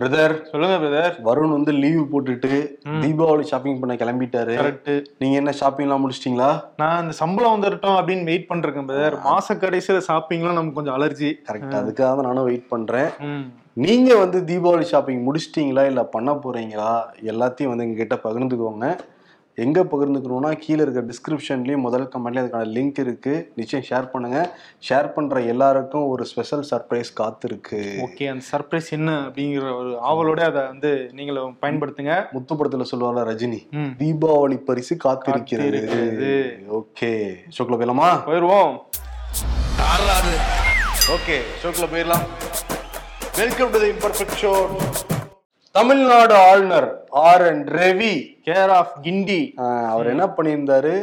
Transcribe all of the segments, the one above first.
Brother சொல்லுங்க brother Varun வந்து leave போட்டுட்டு தீபாவளி ஷாப்பிங் பண்ண கிளம்பிட்டாரு. கரெக்ட் நீங்க என்ன ஷாப்பிங் எல்லாம் முடிச்சிட்டீங்களா? நான் இந்த சம்பளம் வந்துட்டோம் அப்படின்னு வெயிட் பண்றேன் பிரதர் மாச கடைசியில ஷாப்பிங்லாம் நமக்கு கொஞ்சம் அலர்ஜி கரெக்ட் அதுக்காக தான் நானும் வெயிட் பண்றேன். நீங்க வந்து தீபாவளி ஷாப்பிங் முடிச்சிட்டீங்களா? இல்ல பண்ண போறீங்களா? எல்லாத்தையும் வந்து எங்ககிட்ட பகிர்ந்துக்கோங்க. எங்க பகிர்ந்துக்கணும்னா கீழே இருக்க டிஸ்கிரிப்ஷன்லயும் முதல் கமெண்ட்லயும் அதுக்கான லிங்க் இருக்கு. நிச்சயம் ஷேர் பண்ணுங்க. ஷேர் பண்ற எல்லாருக்கும் ஒரு ஸ்பெஷல் சர்ப்ரைஸ் காத்திருக்கு. ஓகே அந்த சர்ப்ரைஸ் என்ன அப்படிங்கிற ஒரு ஆவலோட அதை வந்து நீங்களும் பயன்படுத்துங்க. முத்துப்படத்துல சொல்லுவாங்க ரஜினி தீபாவளி பரிசு காத்திருக்கிறது. ஓகே ஷோக்குள்ள போயிடலாமா? போயிடுவோம். ஓகே ஷோக்குள்ள போயிடலாம். Welcome to the imperfect show Tamil Nadu ஆளுநர் R. N. Ravi care of Guindy அவர் என்ன பண்ணியிருந்தாரு?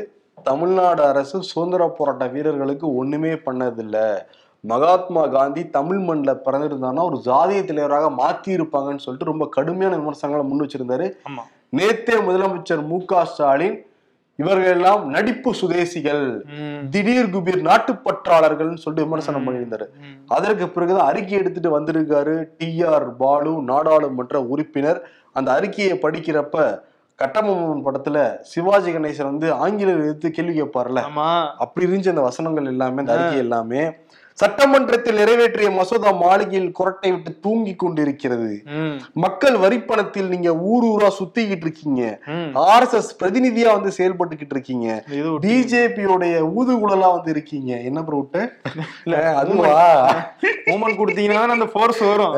தமிழ்நாடு அரசு சுதந்திர போராட்ட வீரர்களுக்கு ஒண்ணுமே பண்ணதில்ல. மகாத்மா காந்தி தமிழ் மண்ணில் பிறந்திருந்தாருன்னா ஒரு ஜாதிய தலைவராக மாத்தி இருப்பாங்கன்னு சொல்லிட்டு ரொம்ப கடுமையான விமர்சனங்களை முன் வச்சிருந்தாரு. நேத்தே முதலமைச்சர் மு க ஸ்டாலின் இவர்கள் எல்லாம் நடிப்பு சுதேசிகள். திடீர் குபீர் நாட்டுப்பற்றாளர்கள்னு சொல்லிட்டு விமர்சனம் பண்ணியிருந்தாரு. அதற்கு பிறகுதான் அறிக்கை எடுத்துட்டு வந்திருக்காரு டி ஆர் பாலு நாடாளுமன்ற உறுப்பினர். அந்த அறிக்கையை படிக்கிறப்ப கட்டபொம்மன் படத்துல சிவாஜி கணேசன் வந்து ஆங்கிலம் எடுத்து கேள்வி கேட்பார்ல. அப்படி இருந்துச்சு அந்த வசனங்கள் எல்லாமே அந்த அறிக்கை எல்லாமே. சட்டமன்றத்தில் நிறைவேற்றிய மசோதா மாளிகையில் குரட்டை விட்டு தூங்கி கொண்டிருக்கிறது. மக்கள் வரிப்பணத்தில் நீங்க ஊர் ஊரா சுத்திக்கிட்டு இருக்கீங்க. ம். ஆர்எஸ்எஸ் பிரதிநிதியா வந்து செயல்பட்டுக்கிட்டு இருக்கீங்க. பிஜேபியோடைய ஊதுகுழலா வந்து இருக்கீங்க. என்ன ப்ரோ இல்ல அதுவா மூமெண்ட் கொடுத்தீங்கன்னா அந்த ஃபோர்ஸ் வரும்.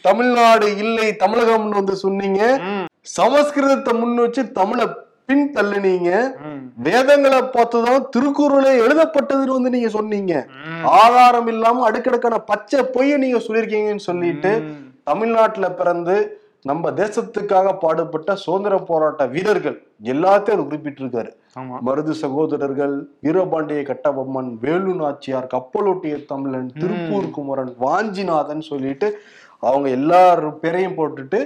தமிழ்நாடு இல்லை தமிழகம்னு வந்து சொன்னீங்க. சமஸ்கிருதத்தை முன் வச்சு தமிழை பின் தள்ளுனீங்க வேதங்களை பார்த்துதான் திருக்குறளே எழுதப்பட்டதுன்னு வந்து நீங்க சொன்னீங்க. ஆதாரம் இல்லாம அடுக்கடுக்கான பச்சை பொய்ய நீங்க சொல்லியிருக்கீங்கன்னு சொல்லிட்டு. தமிழ்நாட்டுல பிறந்து நம்ம தேசத்துக்காக பாடுபட்ட சுதந்திர போராட்ட வீரர்கள் எல்லாத்தையும் அவர் குறிப்பிட்டிருக்காரு. மருது சகோதரர்கள் வீரபாண்டிய கட்டபொம்மன் வேலு நாச்சியார் கப்பலோட்டிய தமிழன் திருப்பூர் குமரன் வாஞ்சிநாதன் சொல்லிட்டு அவங்க எல்லார் பேரையும் போட்டுட்டு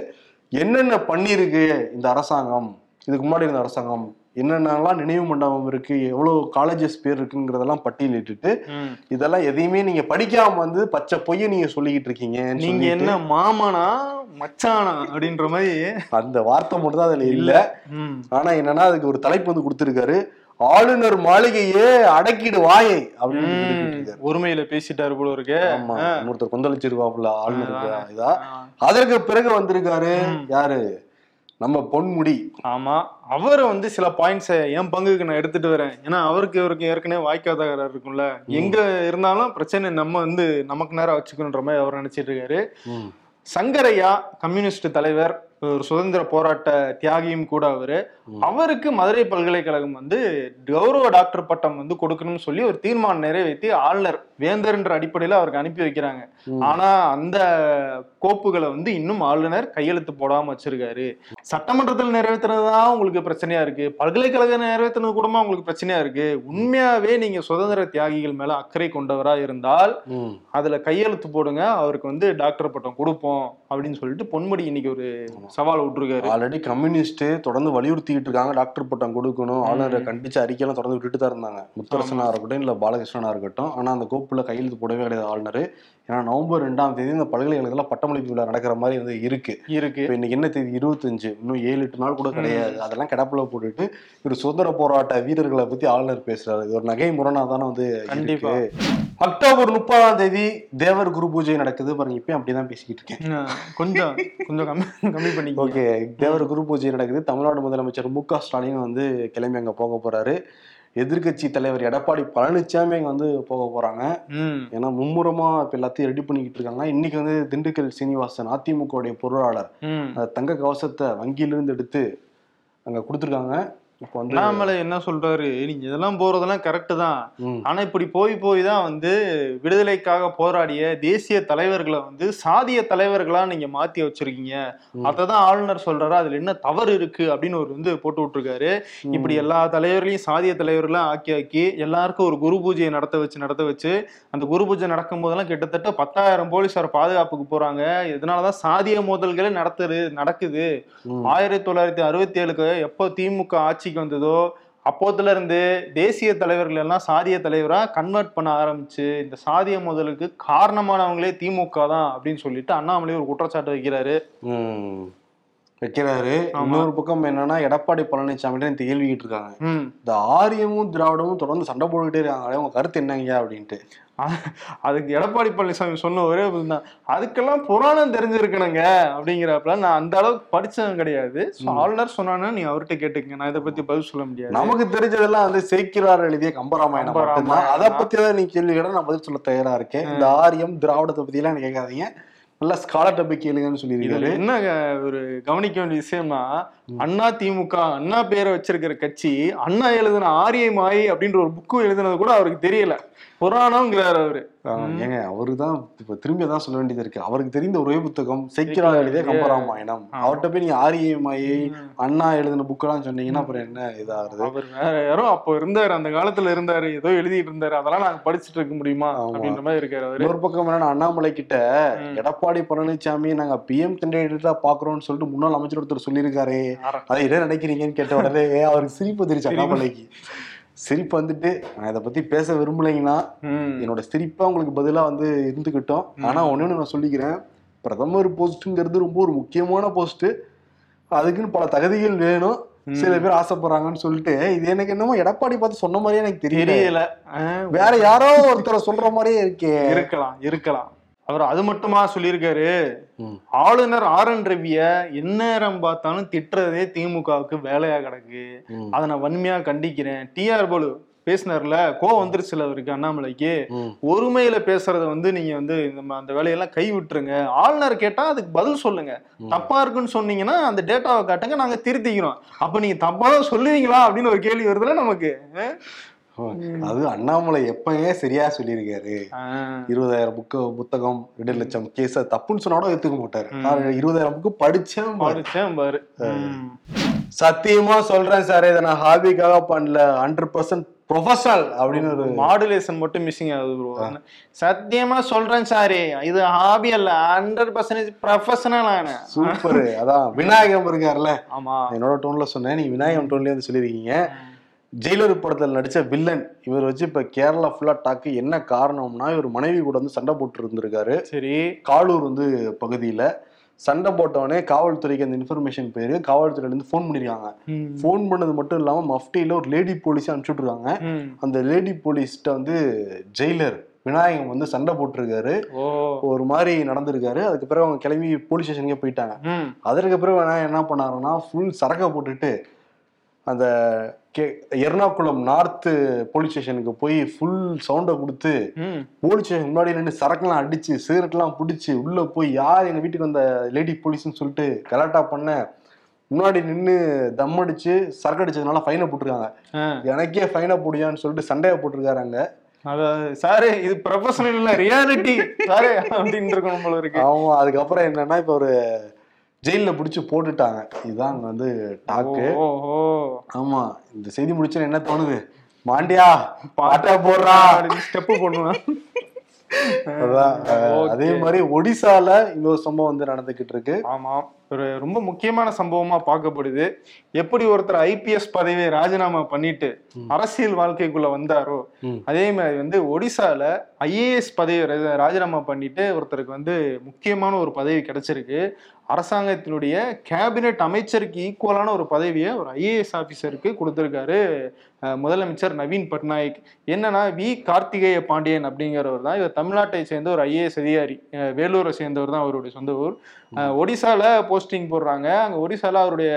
என்னென்ன பண்ணிருக்கு இந்த அரசாங்கம்? இதுக்கு முன்னாடி இருந்த அரசாங்கம் என்னென்னலாம் நினைவு மண்டபம் இருக்கு எவ்வளவு காலேஜஸ் பேர் இருக்குங்கிறதெல்லாம் பட்டியலிட்டுட்டு ம். இதெல்லாம் எதையுமே நீங்க படிக்காம வந்து பச்சை பொய்ய நீங்க சொல்லிக்கிட்டு இருக்கீங்க நீங்க என்ன மாமனா மச்சானா அப்படின்ற மாதிரி அந்த வார்த்தை மட்டும் தான் அதுல இல்ல. ஆனா என்னன்னா அதுக்கு ஒரு தலைப்பு வந்து கொடுத்திருக்காரு. ஆளுநர் மாளிகையே அடக்கிடு வாயை அப்படின்னு. ஒருமையில பேசிட்டாரு போல இருக்கு. ஆமா. இன்னொருத்தர் கொந்தளிச்சிருவாப்புல ஆளுநருக்கு. ஆ. இதா? அதற்கு பிறகு வந்திருக்காரு. யாரு? நம்ம பொன்முடி. ஆமா. அவர் வந்து சில பாயிண்ட்ஸை என் பங்குக்கு நான் எடுத்துட்டு வரேன். ஏன்னா அவருக்கு இவருக்கு ஏற்கனவே வாய்க்காதகரா இருக்கும்ல. எங்க இருந்தாலும் பிரச்சனை நம்ம வந்து நமக்கு நேரம் வச்சுக்கணுன்ற மாதிரி அவர் நினைச்சிட்டு இருக்காரு. சங்கரையா கம்யூனிஸ்ட் தலைவர் ஒரு சுதந்திர போராட்ட தியாகியும் கூட அவரு. அவருக்கு மதுரை பல்கலைக்கழகம் வந்து கௌரவ டாக்டர் பட்டம் வந்து கொடுக்கணும்னு சொல்லி ஒரு தீர்மானம் நிறைவேற்றி ஆளுநர் வேந்தர்ன்ற அடிப்படையில அவருக்கு அனுப்பி வைக்கிறாங்க. ஆனா அந்த கோப்புகளை வந்து இன்னும் ஆளுநர் கையெழுத்து போடாம வச்சிருக்காரு. சட்டமன்றத்தில் நிறைவேற்றினதுதான் உங்களுக்கு பிரச்சனையா இருக்கு? பல்கலைக்கழகம் நிறைவேற்றினது கூடமா உங்களுக்கு பிரச்சனையா இருக்கு? உண்மையாவே நீங்க சுதந்திர தியாகிகள் மேல அக்கறை கொண்டவரா இருந்தால். அதுல கையெழுத்து போடுங்க அவருக்கு வந்து டாக்டர் பட்டம் கொடுப்போம் அப்படின்னு சொல்லிட்டு பொன்முடி இன்னைக்கு ஒரு சவால் விட்டுருக்காரு. ஆல்ரெடி கம்யூனிஸ்ட் தொடர்ந்து வலியுறுத்திக்கிட்டு இருக்காங்க டாக்டர் பட்டம் கொடுக்கணும் ஆளுநரை கண்டிச்சு அறிக்கையெல்லாம் தொடர்ந்து விட்டுட்டு தான் இருந்தாங்க. முத்தரசனா இருக்கட்டும் இல்ல பாலகிருஷ்ணனா இருக்கட்டும். ஆனா அந்த கோப்புல கையெழுத்து போடவே கிடையாது ஆளுநர். ஏன்னா நவம்பர் ரெண்டாம் தேதி இந்த பல்கலைக்கழகத்துல பட்டமளிப்பு விழா நடக்கிற மாதிரி வந்து இருக்கு. இருக்கு. இப்ப இன்னைக்கு என்ன தேதி? இருபத்தஞ்சு. இன்னும் ஏழு எட்டு நாள் கூட கிடையாது. அதெல்லாம் கிடப்புல போட்டுட்டு ஒரு சுதந்திர போராட்ட வீரர்களை பத்தி ஆளுநர் பேசுறாரு. இது ஒரு நகை முரணா தானே வந்து கண்டிப்பா. அக்டோபர் முப்பதாம் தேதி தேவர் குரு பூஜை நடக்குது. பாருங்க இப்பயும் அப்படிதான் பேசிக்கிட்டு இருக்கேன். கொஞ்சம் கொஞ்சம் கம்மி கம்மி பண்ணிக்கோ ஓகே தேவர் குரு பூஜை நடக்குது. தமிழ்நாடு முதலமைச்சர் மு க ஸ்டாலின் வந்து கிளம்பி அங்க போக போறாரு. எதிர்க்கட்சி தலைவர் எடப்பாடி பழனிசாமி அங்க வந்து போக போறாங்க. ஏன்னா மும்முரமா இப்ப எல்லாத்தையும் ரெடி பண்ணிக்கிட்டு இருக்காங்க இன்னைக்கு வந்து திண்டுக்கல் சீனிவாசன் அதிமுகவுடைய பொருளாளர் தங்க கவசத்தை வங்கியிலிருந்து எடுத்து அங்க கொடுத்துருக்காங்க. இப்போ வந்து அண்ணாமலை என்ன சொல்றாரு? நீங்க இதெல்லாம் போறதெல்லாம் கரெக்ட் தான். ஆனா இப்படி போய் போய் தான் வந்து விடுதலைக்காக போராடிய தேசிய தலைவர்களை வந்து சாதிய தலைவர்களா நீங்க மாத்தி வச்சிருக்கீங்க. அததான் ஆளுநர் சொல்றாரு. அதுல என்ன தவறு இருக்கு அப்படின்னு ஒரு வந்து போட்டு விட்டுருக்காரு. இப்படி எல்லா தலைவர்களையும் சாதிய தலைவர்களா ஆக்கி ஆக்கி எல்லாருக்கும் ஒரு குரு பூஜையை நடத்த வச்சு நடத்த வச்சு அந்த குரு பூஜை நடக்கும் போதெல்லாம் கிட்டத்தட்ட பத்தாயிரம் போலீசார் பாதுகாப்புக்கு போறாங்க. இதனாலதான் சாதிய மோதல்களே நடத்துது நடக்குது. ஆயிரத்தி தொள்ளாயிரத்தி அறுபத்தி ஏழுக்கு எப்போ திமுக ஆட்சிக்கு வந்ததோ அப்போத்துல இருந்து தேசிய தலைவர்கள் எல்லாம் சாதிய தலைவரா கன்வெர்ட் பண்ண ஆரம்பிச்சு இந்த சாதிய முதலுக்கு காரணமானவங்களே திமுக தான் அப்படின்னு சொல்லிட்டு அண்ணாமலை ஒரு குற்றச்சாட்டு வைக்கிறாரு. வைக்கிறாரு. இன்னொரு பக்கம் என்னன்னா எடப்பாடி பழனிசாமி கேள்விக்கிட்டு இருக்காங்க இந்த ஆரியமும் திராவிடமும் தொடர்ந்து சண்டை போட்டுக்கிட்டே இருக்காங்க உங்க கருத்து என்னங்க அப்படின்ட்டு. அதுக்கு எடப்பாடி பழனிசாமி சொன்ன ஒரே தான். அதுக்கெல்லாம் புராணம் தெரிஞ்சிருக்கணுங்க அப்படிங்கிறப்ப நான் அந்த அளவுக்கு படிச்சதும் கிடையாது. ஆளுநர் சொன்னானா நீ அவர்கிட்ட கேட்டுக்கங்க. நான் இதை பத்தி பதில் சொல்ல முடியாது. நமக்கு தெரிஞ்சதெல்லாம் வந்து சேக்கிரார் எழுதிய கம்பராமாயணம். மட்டும்தான். அதை பத்தி தான் நீ கேள்வி கேட்டா நான் பதில் சொல்ல தயாரா இருக்கேன். இந்த ஆரியம் திராவிடத்தை பத்தி எல்லாம் கேட்காதீங்க. நல்லா ஸ்காலர் டபிக் கேளுங்கன்னு சொல்லியிருக்காரு. என்ன ஒரு கவனிக்க வேண்டிய விஷயம்னா அண்ணா திமுக அண்ணா பேரை வச்சிருக்கிற கட்சி அண்ணா எழுதின ஆரியமாயி அப்படின்ற ஒரு புக்கு எழுதினது கூட அவருக்கு தெரியல. புராணம்ங்கிறாரு அவரு. ஏங்க அவரு தான் இப்ப திரும்பி தான் சொல்ல வேண்டியது இருக்கு. அவருக்கு தெரிந்த ஒரே புத்தகம் சேக்கிரார் எழுதிய கம்பராமாயணம். அவர்கிட்ட போய் நீங்க ஆரியமாயி அண்ணா எழுதின புக்கெல்லாம் சொன்னீங்கன்னா அப்புறம் என்ன இதாகுது அவர் வேற யாரோ அப்போ இருந்தாரு அந்த காலத்துல இருந்தாரு ஏதோ எழுதிட்டு இருந்தாரு. அதெல்லாம் நாங்க படிச்சுட்டு இருக்க முடியுமா. அப்படின்ற மாதிரி இருக்காரு அவரு. இன்னொரு பக்கம் என்னன்னா அண்ணாமலை கிட்ட எடப்பாடி பழனிசாமி நாங்க பிஎம் கேண்டிடேட்டா பாக்குறோம்னு சொல்லிட்டு முன்னாள் அமைச்சர் ஒருத்தர் சொல்லியிருக்காரு. அதை என்ன நினைக்கிறீங்கன்னு கேட்ட உடனே அவருக்கு சிரிப்பு வந்துருச்சு அண்ணாமலைக்கு. சிரிப்பு வந்துட்டு நான் இதை பத்தி பேச விரும்பலைங்கன்னா. என்னோட சிரிப்பா உங்களுக்கு பதிலா வந்து இருந்துக்கிட்டோம் ஆனா ஒண்ணு நான் சொல்லிக்கிறேன். பிரதமர் போஸ்ட்ங்கிறது ரொம்ப ஒரு முக்கியமான போஸ்ட் அதுக்குன்னு பல தகுதிகள் வேணும். சில பேர் ஆசைப்படுறாங்கன்னு சொல்லிட்டு இது எனக்கு என்னமோ எடப்பாடி பார்த்து சொன்ன மாதிரியே எனக்கு தெரியல. வேற யாரோ ஒருத்தரை சொல்ற மாதிரியே இருக்கே. இருக்கலாம் இருக்கலாம். அவர் அது மட்டுமா சொல்லியிருக்காரு. ஆளுநர் ஆர் என் ரவிய எந்நேரம் பார்த்தாலும் திட்டுறதே திமுகவுக்கு வேலையா கிடக்கு. அதை நான் வன்மையா கண்டிக்கிறேன். டிஆர் போலு பேசினார்ல கோவம் வந்துருச்சுல அவருக்கு அண்ணாமலைக்கு. ஒருமையில பேசுறத வந்து நீங்க வந்து இந்த ம- அந்த வேலையெல்லாம் கை விட்டுருங்க. ஆளுநர் கேட்டா அதுக்கு பதில் சொல்லுங்க. தப்பா இருக்குன்னு சொன்னீங்கன்னா அந்த டேட்டாவை காட்டுங்க நாங்க திருத்திக்கிறோம். அப்ப நீங்க தப்பா தான் சொல்லுவீங்களா? அப்படின்னு ஒரு கேள்வி வருதுல நமக்கு. அது அண்ணாமலை எப்பயே சரியா சொல்லியிருக்காரு. இருபதாயிரம் புக்கு புத்தகம் ரெண்டு லட்சம் கேஸ் தப்புன்னு சொன்னா கூட ஏத்துக்க மாட்டாரு. இருபதாயிரம் புக்கு படிச்சேன். படிச்சேன் பாரு. சத்தியமா சொல்றேன் சார் இதை நான் ஹாபிக்காக பண்ணல. ஹண்ட்ரட் பர்சன்ட் ப்ரொஃபஷனல் அப்படின்னு ஒரு மாடுலேஷன் மட்டும் மிஸ்ஸிங் ஆகுது ப்ரோ சத்தியமா சொல்றேன் சாரி இது ஹாபி அல்ல. ஹண்ட்ரட் பர்சன்டேஜ் ப்ரொஃபஷனல் ஆன சூப்பர். அதான் விநாயகம் இருக்காருல்ல ஆமா. என்னோட டோன்ல சொன்னேன். நீங்க விநாயகம் டோன்லயே வந்து சொல்லியிருக்கீங்க. ஜெயிலர் படத்துல நடிச்ச வில்லன் இவர் வச்சு இப்ப கேரளா ஃபுல்லா டாக்கு என்ன காரணம்னா இவர் மனைவி கூட வந்து சண்டை போட்டு இருந்திருக்காரு. சரி. காலூர் வந்து பகுதியில சண்டை போட்டவனே காவல்துறைக்கு அந்த இன்ஃபர்மேஷன் பேரு காவல்துறையில இருந்து ஃபோன் பண்ணிருக்காங்க. ம். ஃபோன் பண்ணது மட்டும் இல்லாம மஃப்டியில ஒரு லேடி போலீஸ் ம். அந்த லேடி போலீஸ்கிட்ட வந்து ஜெயிலர் விநாயகம் வந்து சண்டை போட்டிருக்காரு. ஒரு மாதிரி நடந்திருக்காரு. அதுக்கு பிறகு அவங்க கிளம்பி போலீஸ் ஸ்டேஷனுக்கே போயிட்டாங்க. அதற்கு பிறகு விநாயகம் என்ன பண்ணாருன்னா ஃபுல் சரக்கை போட்டுட்டு அந்த கே எர்ணாகுளம் நார்த்து போலீஸ் ஸ்டேஷனுக்கு போய் ஃபுல் சவுண்டை கொடுத்து. போலீஸ் ஸ்டேஷன் முன்னாடி நின்று சரக்குலாம் அடிச்சு சிகரெட்லாம் பிடிச்சி உள்ள போய் யார் எங்க வீட்டுக்கு வந்த லேடி போலீஸ்னு சொல்லிட்டு கலாட்டா பண்ண முன்னாடி நின்று தம் அடிச்சு சரக்கு அடிச்சதுனால ஃபைனை போட்டிருக்காங்க. எனக்கே ஃபைனை போடியான்னு சொல்லிட்டு சண்டையை போட்டிருக்காரு அங்க அதாவது சாரு இது ப்ரொஃபஷனல் இல்ல ரியாலிட்டி சாரு அப்படின்னு இருக்கணும் போல இருக்கு ஆமா அதுக்கப்புறம் என்னன்னா இப்ப ஒரு ஜெயில பிடிச்சி போட்டுட்டாங்க. இதுதான் அங்க வந்து டாக்கு ஆமா இந்த செய்தி முடிச்சு என்ன தோணுது? மாண்டியா பாட்டா போடுறா. ஸ்டெப் பண்ணுவேன் அதான், அஹ், அதே மாதிரி ஒடிசால இன்னொரு சம்பவம் வந்து நடந்துகிட்டு இருக்கு. ஆமா ஒரு ரொம்ப முக்கியமான சம்பவமா பார்க்கப்படுது. எப்படி ஒருத்தர் ஐபிஎஸ் பதவியை ராஜினாமா பண்ணிட்டு அரசியல் வாழ்க்கைக்குள்ள வந்தாரோ. அதே மாதிரி வந்து ஒடிசால ஐஏஎஸ் பதவி ரா- ராஜினாமா பண்ணிட்டு ஒருத்தருக்கு வந்து முக்கியமான ஒரு பதவி கிடைச்சிருக்கு. அரசாங்கத்தினுடைய கேபினெட் அமைச்சருக்கு ஈக்குவலான ஒரு பதவியை ஒரு ஐஏஎஸ் ஆஃபீஸருக்கு கொடுத்துருக்காரு முதலமைச்சர் நவீன் பட்நாயக். என்னன்னா வி. கார்த்திகேய பாண்டியன் அப்படிங்கிறவர் தான். இவர் தமிழ்நாட்டை சேர்ந்த ஒரு ஐஏஎஸ் அதிகாரி. வேலூரை சேர்ந்தவர் தான் அவருடைய சொந்த ஊர். ஒடிசால போஸ்டிங் போடுறாங்க. அங்கே ஒடிசால அவருடைய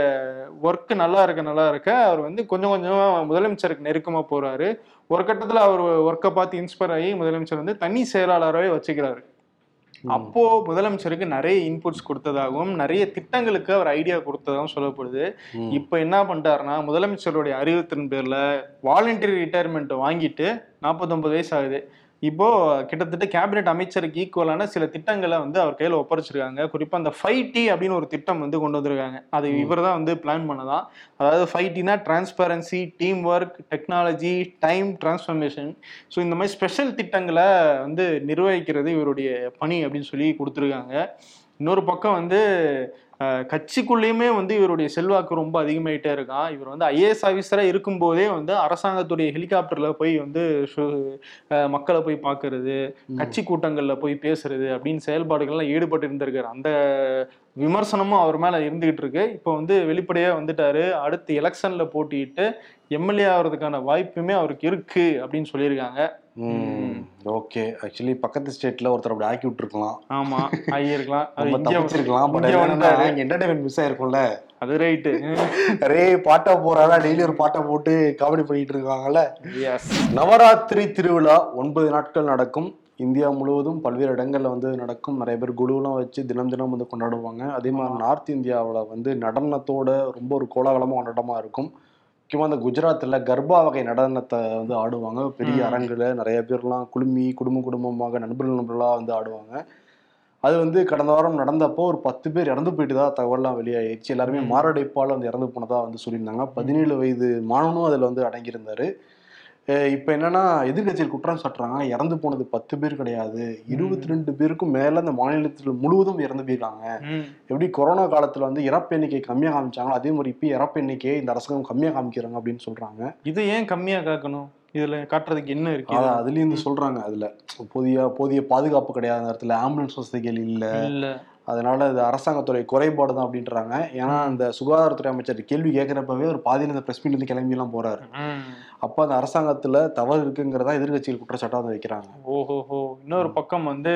ஒர்க் நல்லா இருக்க நல்லா இருக்க. அவர் வந்து கொஞ்சம் கொஞ்சமாக முதலமைச்சருக்கு நெருக்கமாக போறாரு. ஒரு கட்டத்தில் அவர் ஒர்க்கை பார்த்து இன்ஸ்பயர் ஆகி முதலமைச்சர் வந்து தனி செயலாளராகவே வச்சுக்கிறாரு. அப்போ முதலமைச்சருக்கு நிறைய இன்புட்ஸ் கொடுத்ததாகவும் நிறைய திட்டங்களுக்கு அவர் ஐடியா கொடுத்ததாகவும் சொல்லப்படுது. இப்போ என்ன பண்ணிட்டாருன்னா முதலமைச்சருடைய அறிவுத்தின் பேர்ல வாலண்டரி ரிட்டையர்மெண்ட் வாங்கிட்டு 49 வயசு ஆகுது. இப்போ கிட்டத்தட்ட கேபினெட் அமைச்சருக்கு ஈக்குவலான சில திட்டங்களை வந்து அவர் கையில ஒப்படைச்சிருக்காங்க. குறிப்பா அந்த ஃபைவ் டி அப்படின்னு ஒரு திட்டம் வந்து கொண்டு வந்திருக்காங்க. அது இவர் தான் வந்து பிளான் பண்ணதான் அதாவது five Tina transparency team work technology time transformation so இந்த மாதிரி ஸ்பெஷல் திட்டங்களை வந்து நிர்வகிக்கிறது இவருடைய பணி அப்படின்னு சொல்லி கொடுத்துருக்காங்க. இன்னொரு பக்கம் வந்து கட்சிக்குள்ளேயுமே வந்து இவருடைய செல்வாக்கு ரொம்ப அதிகமாயிட்டே இருக்கான். இவர் வந்து ஐஏஎஸ் ஆஃபீஸரா இருக்கும்போதே வந்து அரசாங்கத்துடைய ஹெலிகாப்டர்ல போய் வந்து மக்களை போய் பார்க்கறது கட்சி கூட்டங்கள்ல போய் பேசுறது அப்படின்னு செயல்பாடுகள்லாம் ஈடுபட்டு இருந்திருக்காரு. அந்த விமர்சனமும் அவர் மேல இருந்துகிட்டு இருக்கு. இப்போ வந்து வெளிப்படையா வந்துட்டாரு. அடுத்து எலெக்ஷன்ல போட்டியிட்டு எம்எல்ஏ ஆகிறதுக்கான வாய்ப்புமே அவருக்கு இருக்கு அப்படின்னு சொல்லியிருக்காங்க. ஓகே. ஆக்சுவலி பக்கத்து ஸ்டேட்ல ஒருத்தர் அப்படி ஆக்கி விட்டுருக்கலாம். ஆமா. ஆகியிருக்கலாம். இங்க என்டர்டைன்மெண்ட் மிஸ் ஆயிருக்கும்ல? அது ரைட்டு நிறைய பாட்டா போறாங்க டெய்லி ஒரு பாட்டை போட்டு காமெடி பண்ணிட்டு இருக்காங்கல்ல? நவராத்திரி திருவிழா ஒன்பது நாட்கள் நடக்கும். இந்தியா முழுவதும் பல்வேறு இடங்கள்ல வந்து நடக்கும். நிறைய பேர் குழுவெல்லாம் வச்சு தினம் தினம் வந்து கொண்டாடுவாங்க. அதே மாதிரி நார்த் இந்தியாவில் வந்து நடனத்தோட ரொம்ப ஒரு கோலாகலமாக கொண்டாட்டமா இருக்கும். முக்கியமாக இந்த குஜராத்தில் கர்பா வகை நடனத்தை வந்து ஆடுவாங்க. பெரிய. அரங்குல நிறைய பேர்லாம் குழுமி குடும்ப குடும்பமாக நண்பர்கள் நண்பர்களாக வந்து ஆடுவாங்க. அது வந்து கடந்த வாரம் நடந்தப்போ ஒரு பத்து பேர் இறந்து போயிட்டு தான் தகவல்லாம் வெளியாயிடுச்சு. எல்லாருமே. மாரடைப்பால் வந்து இறந்து போனதா வந்து சொல்லியிருந்தாங்க. பதினேழு வயது மாணவனும் அதில் வந்து அடங்கியிருந்தாரு. இப்ப என்னன்னா எதிர்க்கட்சியில் குற்றம் சாட்டுறாங்க. இறந்து போனது பத்து பேர் கிடையாது. இருபத்தி ரெண்டு பேருக்கும் மேல அந்த மாநிலத்தில் முழுவதும் இறந்து போயிருக்காங்க. எப்படி கொரோனா காலத்துல வந்து இறப்பு எண்ணிக்கை கம்மியா காமிச்சாங்களோ அதே மாதிரி இப்போ இறப்பு எண்ணிக்கையை இந்த அரசாங்கம் கம்மியா காமிக்கிறாங்க அப்படின்னு சொல்றாங்க. இது ஏன் கம்மியா காக்கணும்? இதுல காட்டுறதுக்கு என்ன இருக்கு? அதான் அதுலயும் இருந்து சொல்றாங்க. அதுல போதிய போதிய பாதுகாப்பு கிடையாது அந்த இடத்துல. ஆம்புலன்ஸ் வசதிகள் இல்ல. இல்ல. அதனால இது அரசாங்கத்துடைய குறைபாடு தான் அப்படின்றாங்க. ஏன்னா அந்த சுகாதாரத்துறை அமைச்சர் கேள்வி கேட்கிறப்பவே ஒரு பாதியில இந்த பிரஸ் மீட்ல இருந்து கிளம்பி எல்லாம் போறாரு. அப்ப அந்த அரசாங்கத்துல தவறு இருக்குங்கிறதா எதிர்க்கட்சிகள் குற்றச்சாட்டா வந்து வைக்கிறாங்க. ஓஹோஹோ. இன்னொரு பக்கம் வந்து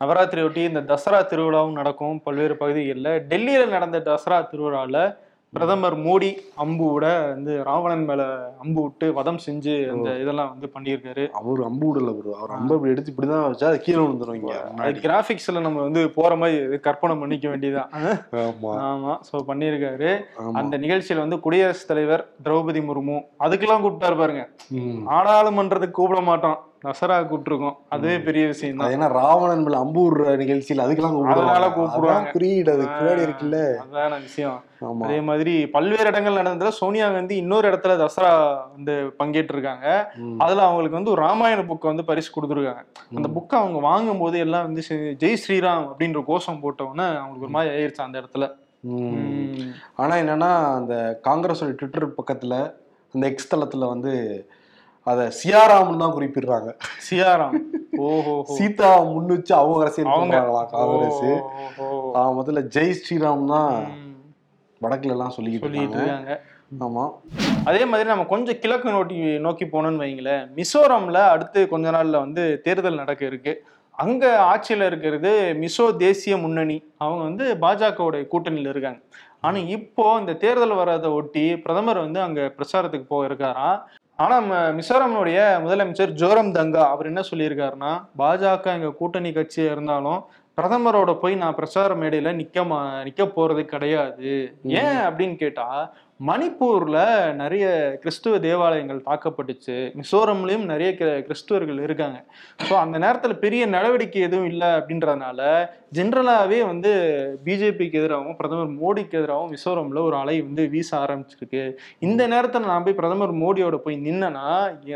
நவராத்திரி ஒட்டி இந்த தசரா திருவிழாவும் நடக்கும் பல்வேறு பகுதிகளில். டெல்லியில நடந்த தசரா திருவிழால பிரதமர் மோடி அம்பு விட வந்து ராவணன் மேல அம்பு விட்டு வதம் செஞ்சு அந்த இதெல்லாம் வந்து பண்ணியிருக்காரு. அவர் அம்பு விடல bro. அவர் அம்பு இப்படி எடுத்து இப்படிதான் வச்சா அது கீழே அது முன்னாடி. கிராபிக்ஸ்ல நம்ம வந்து போற மாதிரி கற்பனை பண்ணிக்க வேண்டியதான் ஆமா. சோ பண்ணியிருக்காரு. அந்த நிகழ்ச்சியில வந்து குடியரசுத் தலைவர் திரௌபதி முர்மு அதுக்கெல்லாம் கூப்பிட்டாரு பாருங்க. நாடாளுமன்றத்துக்கு கூப்பிட மாட்டோம். தசரா கூப்பிட்டுருக்கோம். அதுவே பெரிய விஷயம் அது தான் ஏன்னா ராவணன் மேல அம்பு விடுற நிகழ்ச்சியில் அதுக்கெல்லாம் அதனால கூப்பிடுவாங்க. குறியீடு அது பின்னாடி இருக்குல்ல. அதான விஷயம். அதே மாதிரி பல்வேறு இடங்கள் நடந்ததுல சோனியா காந்தி இன்னொரு இடத்துல தசரா வந்து பங்கேற்று இருக்காங்க ம். அதுல அவங்களுக்கு வந்து ஒரு ராமாயண புக்கை வந்து பரிசு கொடுத்துருக்காங்க. அந்த புக்கை அவங்க வாங்கும் போது எல்லாம் வந்து ஜெய் ஸ்ரீராம் அப்படின்ற கோஷம் போட்டவுடனே அவங்களுக்கு ஒரு மாதிரி ஆயிருச்சு அந்த இடத்துல. ஆனா என்னன்னா அந்த காங்கிரஸோட ட்விட்டர் பக்கத்துல அந்த எக்ஸ் தளத்துல வந்து அத சியாராமன் தான் குறிப்பிடுறாங்க. சியாராம். ஓஹோ சீதா முன் வச்சு அவங்க அரசியல் அவங்க. பண்றாங்களாம் காங்கிரஸ்? முதல்ல ஜெய் ஸ்ரீராம் தான் வடக்குல எல்லாம் சொல்லிக்கிட்டு இருக்காங்க. ஆமா. அதே மாதிரி நம்ம கொஞ்சம் கிழக்கு நோக்கி நோக்கி போனோம்னு வைங்களேன் மிசோரம்ல அடுத்து கொஞ்ச நாள்ல வந்து தேர்தல் நடக்க இருக்கு. அங்க ஆட்சியில இருக்கிறது மிசோ தேசிய முன்னணி. அவங்க வந்து பாஜகவுடைய கூட்டணியில இருக்காங்க. ஆனா இப்போ இந்த தேர்தல் வராத ஒட்டி பிரதமர் வந்து அங்க பிரச்சாரத்துக்கு போக இருக்காராம் ஆனா ம- மிசோரமுடைய முதலமைச்சர் ஜோரம் தங்கா அவர் என்ன சொல்லியிருக்காருன்னா பாஜக எங்க கூட்டணி கட்சியா இருந்தாலும் பிரதமரோட போய் நான் பிரச்சார மேடையில நிக்க மா நிக்க போறது கிடையாது. ஏன் அப்படின்னு கேட்டா மணிப்பூரில் நிறைய கிறிஸ்துவ தேவாலயங்கள் தாக்கப்பட்டுச்சு. மிசோரம்லேயும் நிறைய கிறிஸ்துவர்கள் இருக்காங்க. ஸோ அந்த நேரத்தில் பெரிய நடவடிக்கை எதுவும் இல்லை அப்படின்றதுனால ஜென்ரலாகவே வந்து பிஜேபிக்கு எதிராகவும் பிரதமர் மோடிக்கு எதிராகவும் மிசோரமில் ஒரு அலை வந்து வீச ஆரம்பிச்சிருக்கு. இந்த நேரத்தில் நான் போய் பிரதமர் மோடியோட போய் நின்னனா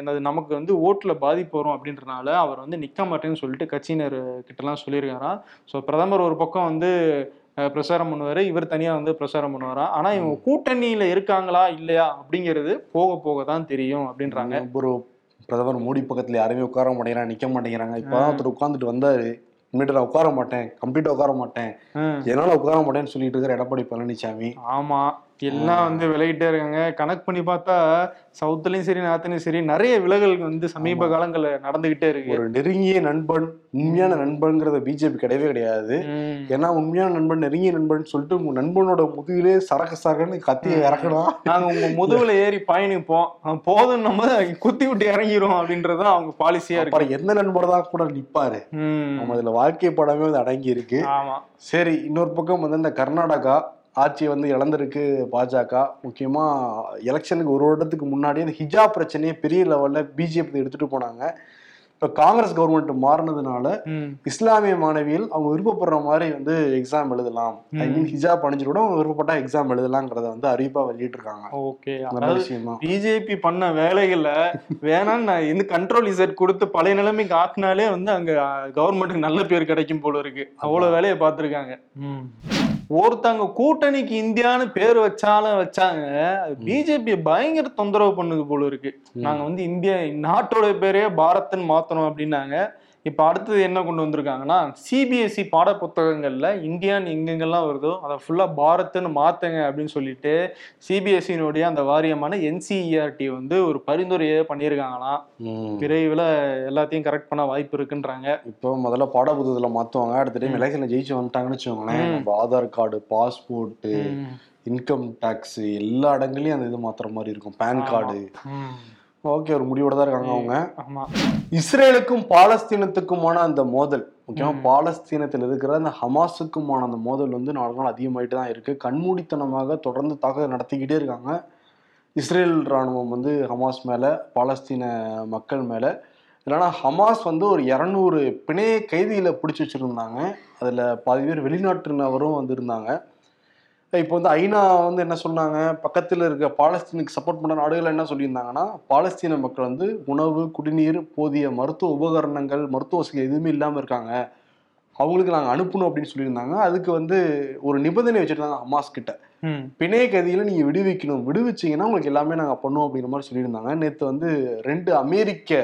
எனது நமக்கு வந்து ஓட்டில் பாதிப்பு வரும் அப்படின்றனால அவர் வந்து நிற்க மாட்டேன்னு சொல்லிட்டு கட்சியினர் கிட்டலாம் சொல்லியிருக்காராம். ஸோ பிரதமர் ஒரு பக்கம் வந்து அஹ், பிரச்சாரம் பண்ணுவாரு. இவர் தனியா வந்து பிரச்சாரம் பண்ணுவாராம் ஆனா இவங்க கூட்டணியில இருக்காங்களா இல்லையா அப்படிங்கிறது போக போக தான் தெரியும் அப்படின்றாங்க. ஒரு பிரதமர் மோடி பக்கத்துல யாருமே உட்கார மாட்டேங்கிறாங்க நிக்க மாட்டேங்கிறாங்க. இப்பதான் ஒருத்தர் உட்கார்ந்துட்டு வந்தாரு. இனிமேட்டு நான் உட்கார மாட்டேன் கம்ப்ளீட்டா உட்கார மாட்டேன். என்னால உட்கார மாட்டேன்னு சொல்லிட்டு இருக்கிற எடப்பாடி பழனிசாமி ஆமா. எல்லாம் வந்து விலகிட்டே இருக்காங்க. கணக்கு பண்ணி பார்த்தா சவுத்துலயும் சரி நார்த்லயும் சரி நிறைய விலகல் வந்து சமீப காலங்கள்ல நடந்துகிட்டே இருக்கு. ஒரு நெருங்கிய நண்பன் உண்மையான நண்பன்கிறத பிஜேபி கிடையவே கிடையாது. ஏன்னா உண்மையான நண்பன் நெருங்கிய நண்பன் சொல்லிட்டு உங்க நண்பனோட முதுகிலே சரக்கு சரக்குன்னு கத்திய இறக்கணும் நாங்க உங்க முதுகுல ஏறி பயணிப்போம். போதும் நம்ம குத்தி விட்டு இறங்கிரும் அப்படின்றது அவங்க பாலிசியா இருக்கு. எந்த நண்பர் தான் கூட நிப்பாரு. நம்ம இதுல வாழ்க்கை படமே வந்து அடங்கி இருக்கு சரி இன்னொரு பக்கம் வந்து இந்த கர்நாடகா ஆட்சியை வந்து இழந்திருக்கு பாஜக. முக்கியமா எலெக்ஷனுக்கு ஒரு வருடத்துக்கு முன்னாடி இந்த ஹிஜாப் பிரச்சனையை பெரிய லெவல்ல பிஜேபி எடுத்துட்டு போனாங்க. இப்ப காங்கிரஸ் கவர்மெண்ட் மாறினதுனால. இஸ்லாமிய மாணவிகள் அவங்க விருப்பப்படுற மாதிரி வந்து எக்ஸாம் எழுதலாம். ஐ மீன் ஹிஜாப் அணிஞ்சிட்டு கூட அவங்க விருப்பப்பட்டா எக்ஸாம் எழுதலாங்கிறத வந்து அறிவிப்பா வெளியிட்டிருக்காங்க. ஓகே. நல்ல அதாவது விஷயம் பிஜேபி பண்ண வேலைகளை வேணான்னு நான் இந்த கண்ட்ரோல் இசட் கொடுத்து பழைய நிலைமைக்கு ஆக்குனாலே வந்து அங்க கவர்மெண்ட்டுக்கு நல்ல பேர் கிடைக்கும் போல இருக்கு. அவ்வளவு வேலையை பார்த்துருக்காங்க. ஒருத்தங்க கூட்டணிக்கு இந்தியான்னு பேர் வச்சாலும் வச்சாங்க பிஜேபி பயங்கர தொந்தரவு பண்ணுது போல இருக்கு. நாங்க வந்து இந்தியா நாட்டோட பேரே பாரத்னு மாத்தணும் அப்படின்னாங்க. இப்ப அடுத்தது என்ன கொண்டு வந்திருக்காங்கன்னா சிபிஎஸ்இ பாட புத்தகங்கள்ல இந்தியான்னு எங்கெங்கெல்லாம் வருதோ அதை ஃபுல்லா பாரத்னு மாத்துங்க அப்படின்னு சொல்லிட்டு சிபிஎஸ்சியினுடைய அந்த வாரியமான என்சிஇஆர்டி வந்து ஒரு பரிந்துரையை பண்ணியிருக்காங்களாம். ம். விரைவில் எல்லாத்தையும் கரெக்ட் பண்ண வாய்ப்பு இருக்குன்றாங்க. இப்போ முதல்ல பாடப்புத்தகத்துல மாத்துவாங்க அடுத்த டைம் எலெக்ஷன்ல ஜெயிச்சு வந்துட்டாங்கன்னு வச்சுக்கோங்களேன். நம்ம Aadhaar card passport income tax எல்லா இடங்களையும் அந்த இது மாத்துற மாதிரி இருக்கும். Pan card. ஓகே ஒரு முடிவோட தான் இருக்காங்க அவங்க. ஆமா. இஸ்ரேலுக்கும் பாலஸ்தீனத்துக்குமான அந்த மோதல் முக்கியமா. பாலஸ்தீனத்தில் இருக்கிற அந்த ஹமாஸுக்குமான அந்த மோதல் வந்து நாலு நாள் அதிகமாயிட்டு தான் இருக்கு. கண்மூடித்தனமாக தொடர்ந்து தாக்குதல் நடத்திக்கிட்டே இருக்காங்க. இஸ்ரேல் ராணுவம் வந்து ஹமாஸ் மேல பாலஸ்தீன மக்கள் மேல. இல்லைன்னா ஹமாஸ் வந்து ஒரு இரநூறு பிணைய கைதிகளை பிடிச்சி வச்சிருந்தாங்க. அதுல பாதி பேர் வெளிநாட்டினவரும் வந்து இருந்தாங்க. இப்போ வந்து ஐநா வந்து என்ன சொன்னாங்க? பக்கத்தில் இருக்க பாலஸ்தீனுக்கு சப்போர்ட் பண்ண நாடுகள் என்ன சொல்லியிருந்தாங்கன்னா பாலஸ்தீன மக்கள் வந்து உணவு குடிநீர் போதிய மருத்துவ உபகரணங்கள் மருத்துவ வசதி எதுவுமே இல்லாமல் இருக்காங்க. அவங்களுக்கு நாங்கள் அனுப்பணும் அப்படின்னு சொல்லியிருந்தாங்க. அதுக்கு வந்து ஒரு நிபந்தனை வச்சுருந்தாங்க ஹமாஸ் கிட்ட. பிணைய கைதிகளை நீங்கள் விடுவிக்கணும். விடுவிச்சீங்கன்னா உங்களுக்கு எல்லாமே நாங்கள் பண்ணுவோம் அப்படிங்கிற மாதிரி சொல்லியிருந்தாங்க. நேற்று வந்து ரெண்டு அமெரிக்க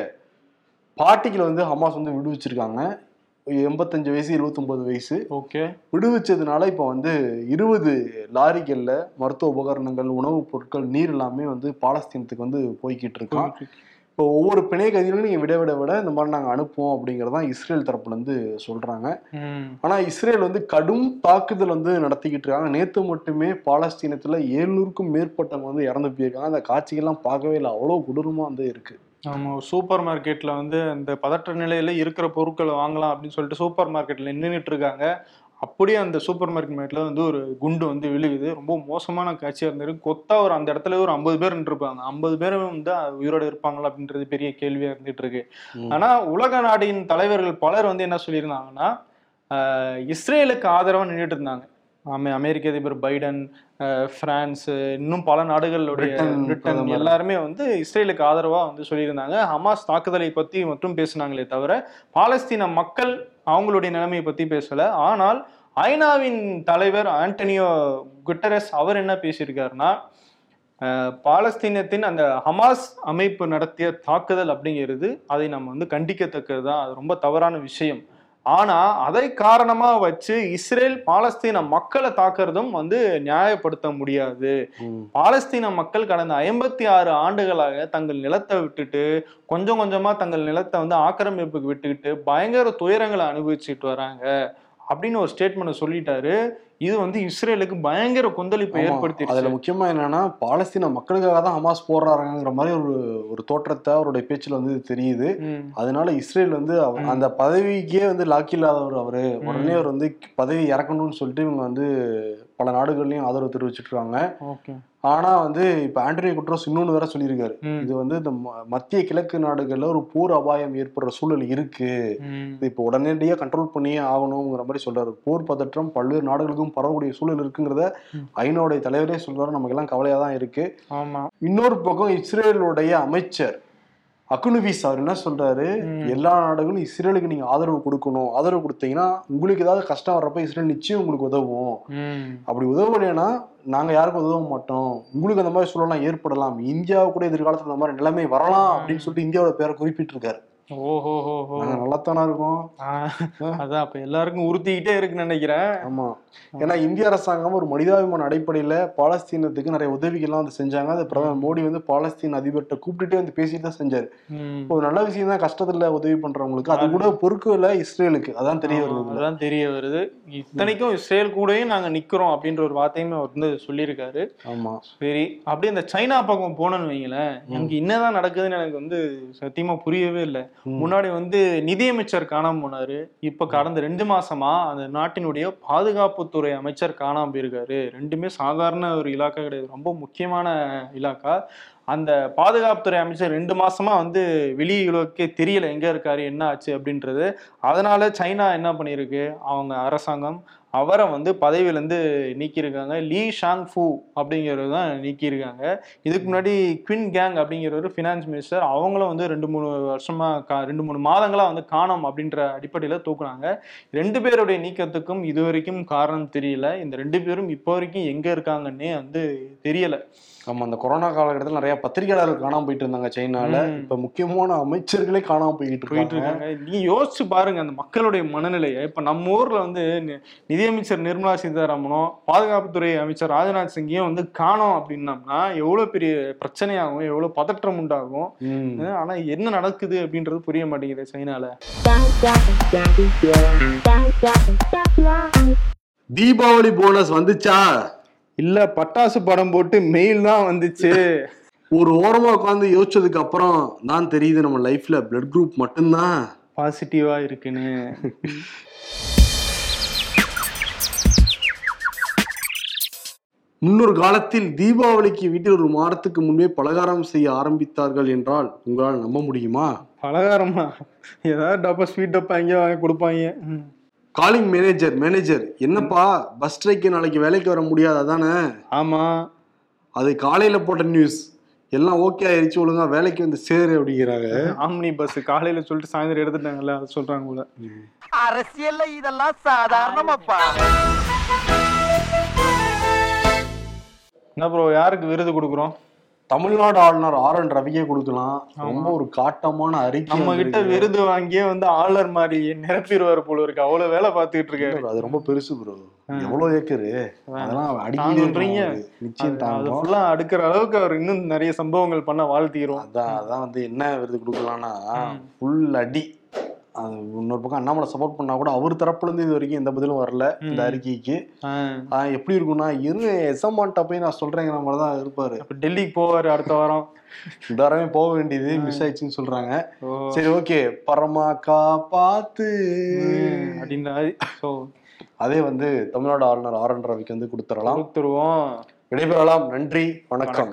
பார்ட்டிகளை வந்து ஹமாஸ் வந்து விடுவிச்சிருக்காங்க. எண்பத்தஞ்சு வயசு இருபத்தொன்பது வயசு. ஓகே. விடுவிச்சதுனால இப்போ வந்து இருபது லாரிகள்ல மருத்துவ உபகரணங்கள் உணவுப் பொருட்கள் நீர் எல்லாமே வந்து பாலஸ்தீனத்துக்கு வந்து போய்கிட்டு இருக்கான் இப்போ ஒவ்வொரு பிணை கைதிகளும் நீங்க விட விட விட இந்த மாதிரி நாங்க அனுப்புவோம் அப்படிங்கறதான் இஸ்ரேல் தரப்புல இருந்து சொல்றாங்க. ம். ஆனா இஸ்ரேல் வந்து கடும் தாக்குதல் வந்து நடத்திக்கிட்டு இருக்காங்க. நேத்து மட்டுமே பாலஸ்தீனத்துல ஏழ்நூறுக்கும் மேற்பட்டவங்க வந்து இறந்து போயிருக்காங்க. அந்த காட்சிகள்லாம் பார்க்கவே இல்லை. அவ்வளவு கொடூரமா வந்து இருக்கு. ஒரு சூப்பர் மார்க்கெட்ல வந்து அந்த பதற்ற நிலையில இருக்கிற பொருட்களை வாங்கலாம் அப்படின்னு சொல்லிட்டு சூப்பர் மார்க்கெட்ல நின்றுட்டு இருக்காங்க. அப்படியே அந்த சூப்பர் மார்க்கெட்ல வந்து ஒரு குண்டு வந்து விழுகுது. ரொம்ப மோசமான காட்சியா இருந்தது. கொத்தா ஒரு அந்த இடத்துல ஒரு ஐம்பது பேர் நின்றுருப்பாங்க. ஐம்பது பேரும் வந்து உயிரோட இருப்பாங்களா அப்படின்றது பெரிய கேள்வியா இருந்துட்டு இருக்கு. ம். ஆனா உலக நாடின் தலைவர்கள் பலர் வந்து என்ன சொல்லியிருந்தாங்கன்னா இஸ்ரேலுக்கு ஆதரவா நின்றுட்டு இருந்தாங்க. அமெரிக்க அதிபர் பைடன் பிரான்ஸ் இன்னும் பல நாடுகளுடைய பிரிட்டன். எல்லாருமே வந்து இஸ்ரேலுக்கு ஆதரவா வந்து சொல்லியிருந்தாங்க. ஹமாஸ் தாக்குதலை பத்தி மட்டும் பேசினாங்களே தவிர பாலஸ்தீன மக்கள் அவங்களுடைய நிலைமையை பத்தி பேசல. ஆனால் ஐநாவின் தலைவர் ஆண்டனியோ குட்டரஸ் அவர் என்ன பேசியிருக்காருன்னா பாலஸ்தீனத்தின் அந்த ஹமாஸ் அமைப்பு நடத்திய தாக்குதல் அப்படிங்கிறது அதை நம்ம வந்து கண்டிக்கத்தக்கது தான் அது ரொம்ப தவறான விஷயம். ஆனா அதை காரணமா வச்சு இஸ்ரேல் பாலஸ்தீன மக்களை தாக்குறதும் வந்து நியாயப்படுத்த முடியாது. பாலஸ்தீன மக்கள் கடந்த ஐம்பத்தி ஆறு ஆண்டுகளாக தங்கள் நிலத்தை விட்டுட்டு கொஞ்சம் கொஞ்சமா தங்கள் நிலத்தை வந்து ஆக்கிரமிப்புக்கு விட்டுக்கிட்டு பயங்கர துயரங்களை அனுபவிச்சுட்டு வராங்க அப்படின்னு ஒரு ஸ்டேட்மெண்ட் சொல்லிட்டாரு. இது வந்து இஸ்ரேலுக்கு பயங்கர கொந்தளிப்பை ஆமா. அதுல முக்கியமா என்னன்னா பாலஸ்தீன மக்களுக்காக தான் ஹமாஸ் போடுறாங்கிற மாதிரி ஒரு ஒரு தோற்றத்தை அவருடைய பேச்சுல வந்து தெரியுது. அதனால இஸ்ரேல் வந்து. அந்த பதவிக்கே வந்து லாக் இல்லாதவர் அவரு. உடனே அவர் வந்து பதவி இறக்கணும்னு சொல்லிட்டு இவங்க வந்து பல நாடுகள்லயும் ஆதரவு தெரிவிச்சிட்டு இருக்காங்க. ஆனா வந்து இப்ப ஆண்டனி குட்ரோஸ் இன்னொன்னு வேற சொல்லியிருக்காரு. இது வந்து இந்த மத்திய கிழக்கு நாடுகள்ல ஒரு போர் அபாயம் ஏற்படுற சூழல் இருக்கு. இது இப்போ உடனடியா கண்ட்ரோல் பண்ணியே ஆகணுங்கிற மாதிரி சொல்றாரு. போர் பதற்றம் பல்வேறு நாடுகளுக்கும் பரவக்கூடிய சூழல் இருக்குங்கிறத ம். ஐநாவுடைய தலைவரே சொல்றாரு. நமக்கு எல்லாம் கவலையா தான் இருக்கு இன்னொரு பக்கம் இஸ்ரேலுடைய அமைச்சர் அக்குனுபீஸ் அவர் என்ன சொல்றாரு. எல்லா நாடுகளும் இஸ்ரேலுக்கு நீங்க ஆதரவு கொடுக்கணும். ஆதரவு கொடுத்தீங்கன்னா உங்களுக்கு ஏதாவது கஷ்டம் வர்றப்ப இஸ்ரேல் நிச்சயம் உங்களுக்கு உதவும். அப்படி உதவலைன்னா நாங்க யாருக்கும் உதவ மாட்டோம். உங்களுக்கு அந்த மாதிரி சூழலாம் ஏற்படலாம். இந்தியாவு கூட எதிர்காலத்துல அந்த மாதிரி நிலைமை வரலாம் அப்படின்னு சொல்லிட்டு இந்தியாவோட பேரை குறிப்பிட்டிருக்காரு. ஓஹோ ஹோ ஹோ நாங்க நல்லாத்தானா இருக்கோம். அதான் அப்ப எல்லாருக்கும் உறுத்திக்கிட்டே இருக்குன்னு நினைக்கிறேன். ஆமா. ஏன்னா இந்திய அரசாங்கம் ஒரு மனிதாபிமான அடிப்படையில பாலஸ்தீனத்துக்கு நிறைய உதவிகள்லாம் வந்து செஞ்சாங்க. அது பிரதமர் மோடி வந்து பாலஸ்தீன் அதிபர்கிட்ட கூப்பிட்டுட்டே வந்து பேசிட்டு தான் செஞ்சாரு. ஒரு நல்ல விஷயம் தான் கஷ்டத்துல உதவி பண்றவங்களுக்கு. அது கூட பொறுக்கல இஸ்ரேலுக்கு. அதான் தெரிய வருது. அதான் தெரிய வருது. இத்தனைக்கும் இஸ்ரேல் கூடயும் நாங்க நிக்கிறோம் அப்படின்ற ஒரு வார்த்தையுமே அவர் வந்து சொல்லியிருக்காரு. ஆமா. சரி அப்படியே இந்த சைனா பக்கம் போனோம்னு வைங்களேன். அங்க என்னதான் நடக்குதுன்னு எனக்கு வந்து சத்தியமா புரியவே இல்லை. முன்னாடி வந்து நிதியமைச்சர் காணாம போனாரு. இப்ப கடந்த ரெண்டு மாசமா அந்த நாட்டினுடைய பாதுகாப்புத்துறை அமைச்சர் காணாம போயிருக்காரு. ரெண்டுமே சாதாரண ஒரு இலாக்கா கிடையாது. ரொம்ப முக்கியமான இலாக்கா. அந்த பாதுகாப்புத்துறை அமைச்சர் ரெண்டு மாசமா வந்து வெளியுலகே தெரியல எங்க இருக்காரு என்ன ஆச்சு அப்படின்றது. அதனால சைனா என்ன பண்ணியிருக்கு? அவங்க அரசாங்கம் அவரை வந்து பதவியிலேருந்து நீக்கியிருக்காங்க. லீ ஷாங் ஃபூ அப்படிங்கிறவர் தான் நீக்கியிருக்காங்க. இதுக்கு முன்னாடி குவின் கேங் அப்படிங்கிறவர் ஃபினான்ஸ் மினிஸ்டர் அவங்களும் வந்து ரெண்டு மூணு வருஷமா கா ரெண்டு மூணு மாதங்களா வந்து காணோம் அப்படின்ற அடிப்படையில் தூக்குனாங்க. ரெண்டு பேருடைய நீக்கத்துக்கும் இது வரைக்கும் காரணம் தெரியல. இந்த ரெண்டு பேரும் இப்போ வரைக்கும் எங்க இருக்காங்கன்னே வந்து தெரியல. ஆமா அந்த கொரோனா காலகட்டத்தில் நிறைய பத்திரிகையாளர்கள் காணாம போயிட்டு இருந்தாங்க சைனால. இப்ப முக்கியமான அமைச்சர்களே காணாம போயிட்டு போயிட்டு இருக்காங்க. நீ யோசிச்சு பாருங்க அந்த மக்களுடைய மனநிலையை. இப்ப நம்ம ஊர்ல வந்து நி- நிதியமைச்சர் நிர்மலா சீதாராமனும் பாதுகாப்புத்துறை அமைச்சர் ராஜ்நாத் சிங்கையும் வந்து காணோம் அப்படின்னம்னா எவ்வளவு பெரிய பிரச்சனையாகும் எவ்வளவு பதற்றம் உண்டாகும். ஆனா என்ன நடக்குது அப்படின்றது புரிய மாட்டேங்குது சைனால. தீபாவளி போனஸ் வந்துச்சா? இல்ல பட்டாசு படம் போட்டு மெயில் தான் வந்துச்சு. ஒரு ஓரமா உட்காந்து யோசிச்சதுக்கு அப்புறம் தான் தெரியுது நம்ம லைஃப்ல பிளட் குரூப் மட்டும்தான். பாசிட்டிவா இருக்குன்னு. முன்னொரு காலத்தில் தீபாவளிக்கு வீட்டில் ஒரு மாதத்துக்கு முன்பே பலகாரம் செய்ய ஆரம்பித்தார்கள் என்றால் உங்களால் நம்ப முடியுமா? பலகாரமா? ஏதாவது டப்பா ஸ்வீட் டப்பா எங்கேயோ வாங்கி கொடுப்பாங்க. காலிங் மேனேஜர் மேனேஜர் என்னப்பா பஸ் ஸ்ட்ரைக்கு நாளைக்கு வேலைக்கு வர முடியாது அதானே? ஆமா. அது காலையில போட்ட நியூஸ் எல்லாம் ஓகே ஆயிருச்சு ஒழுங்கா வேலைக்கு வந்து சேரு அப்படிங்கிறாங்க. ஆம்னி பஸ் காலையில சொல்லிட்டு சாயந்தரம் எடுத்துட்டாங்கல்ல அதை சொல்றாங்க போல. அரசியல்ல இதெல்லாம் சாதாரணமாப்பா. என்ன ப்ரோ யாருக்கு விருது கொடுக்குறோம்? தமிழ்நாடு ஆளுநர் ஆர் என் ரவிக்கே கொடுக்கலாம். ரொம்ப ஒரு காட்டமான அறிக்கை நம்ம கிட்ட. விருது வாங்கியே வந்து ஆளுநர் மாதிரி நிரப்பிடுவார் போல இருக்கு. அவ்வளவு வேலை பார்த்துக்கிட்டு இருக்காரு. அது ரொம்ப பெருசு ப்ரோ எவ்வளவு ஏக்கரு அதெல்லாம். அடிக்கிறீங்க நிச்சயம் அது தாங்கும் ஃபுல்லா அடுக்கிற அளவுக்கு அவர் இன்னும் நிறைய சம்பவங்கள் பண்ண வாழ்த்திக்கிறோம் அதான் அதான் வந்து என்ன விருது கொடுக்கலாம்னா ஃபுல் அடி. அது இன்னொரு பக்கம் அண்ணாமலை சப்போர்ட் பண்ணா கூட அவர் தரப்புல இருந்து இது வரைக்கும் எந்த பதிலும் வரல இந்த அறிக்கைக்கு. எப்படி இருக்கும்னா இரு எசமான்ட்ட போய் நான் சொல்றேங்கிற மாதிரி தான் இருப்பாரு. அப்ப டெல்லிக்கு போவாரு அடுத்த வாரம். இந்த வாரமே போக வேண்டியது மிஸ் ஆயிடுச்சுன்னு சொல்றாங்க. சரி ஓகே பரமாக்கா பார்த்து அப்படின்ற ஸோ அதே வந்து தமிழ்நாடு ஆளுநர் ஆர் என் ரவிக்கு வந்து கொடுத்துடலாம். கொடுத்துருவோம். விடைபெறலாம். நன்றி. வணக்கம்.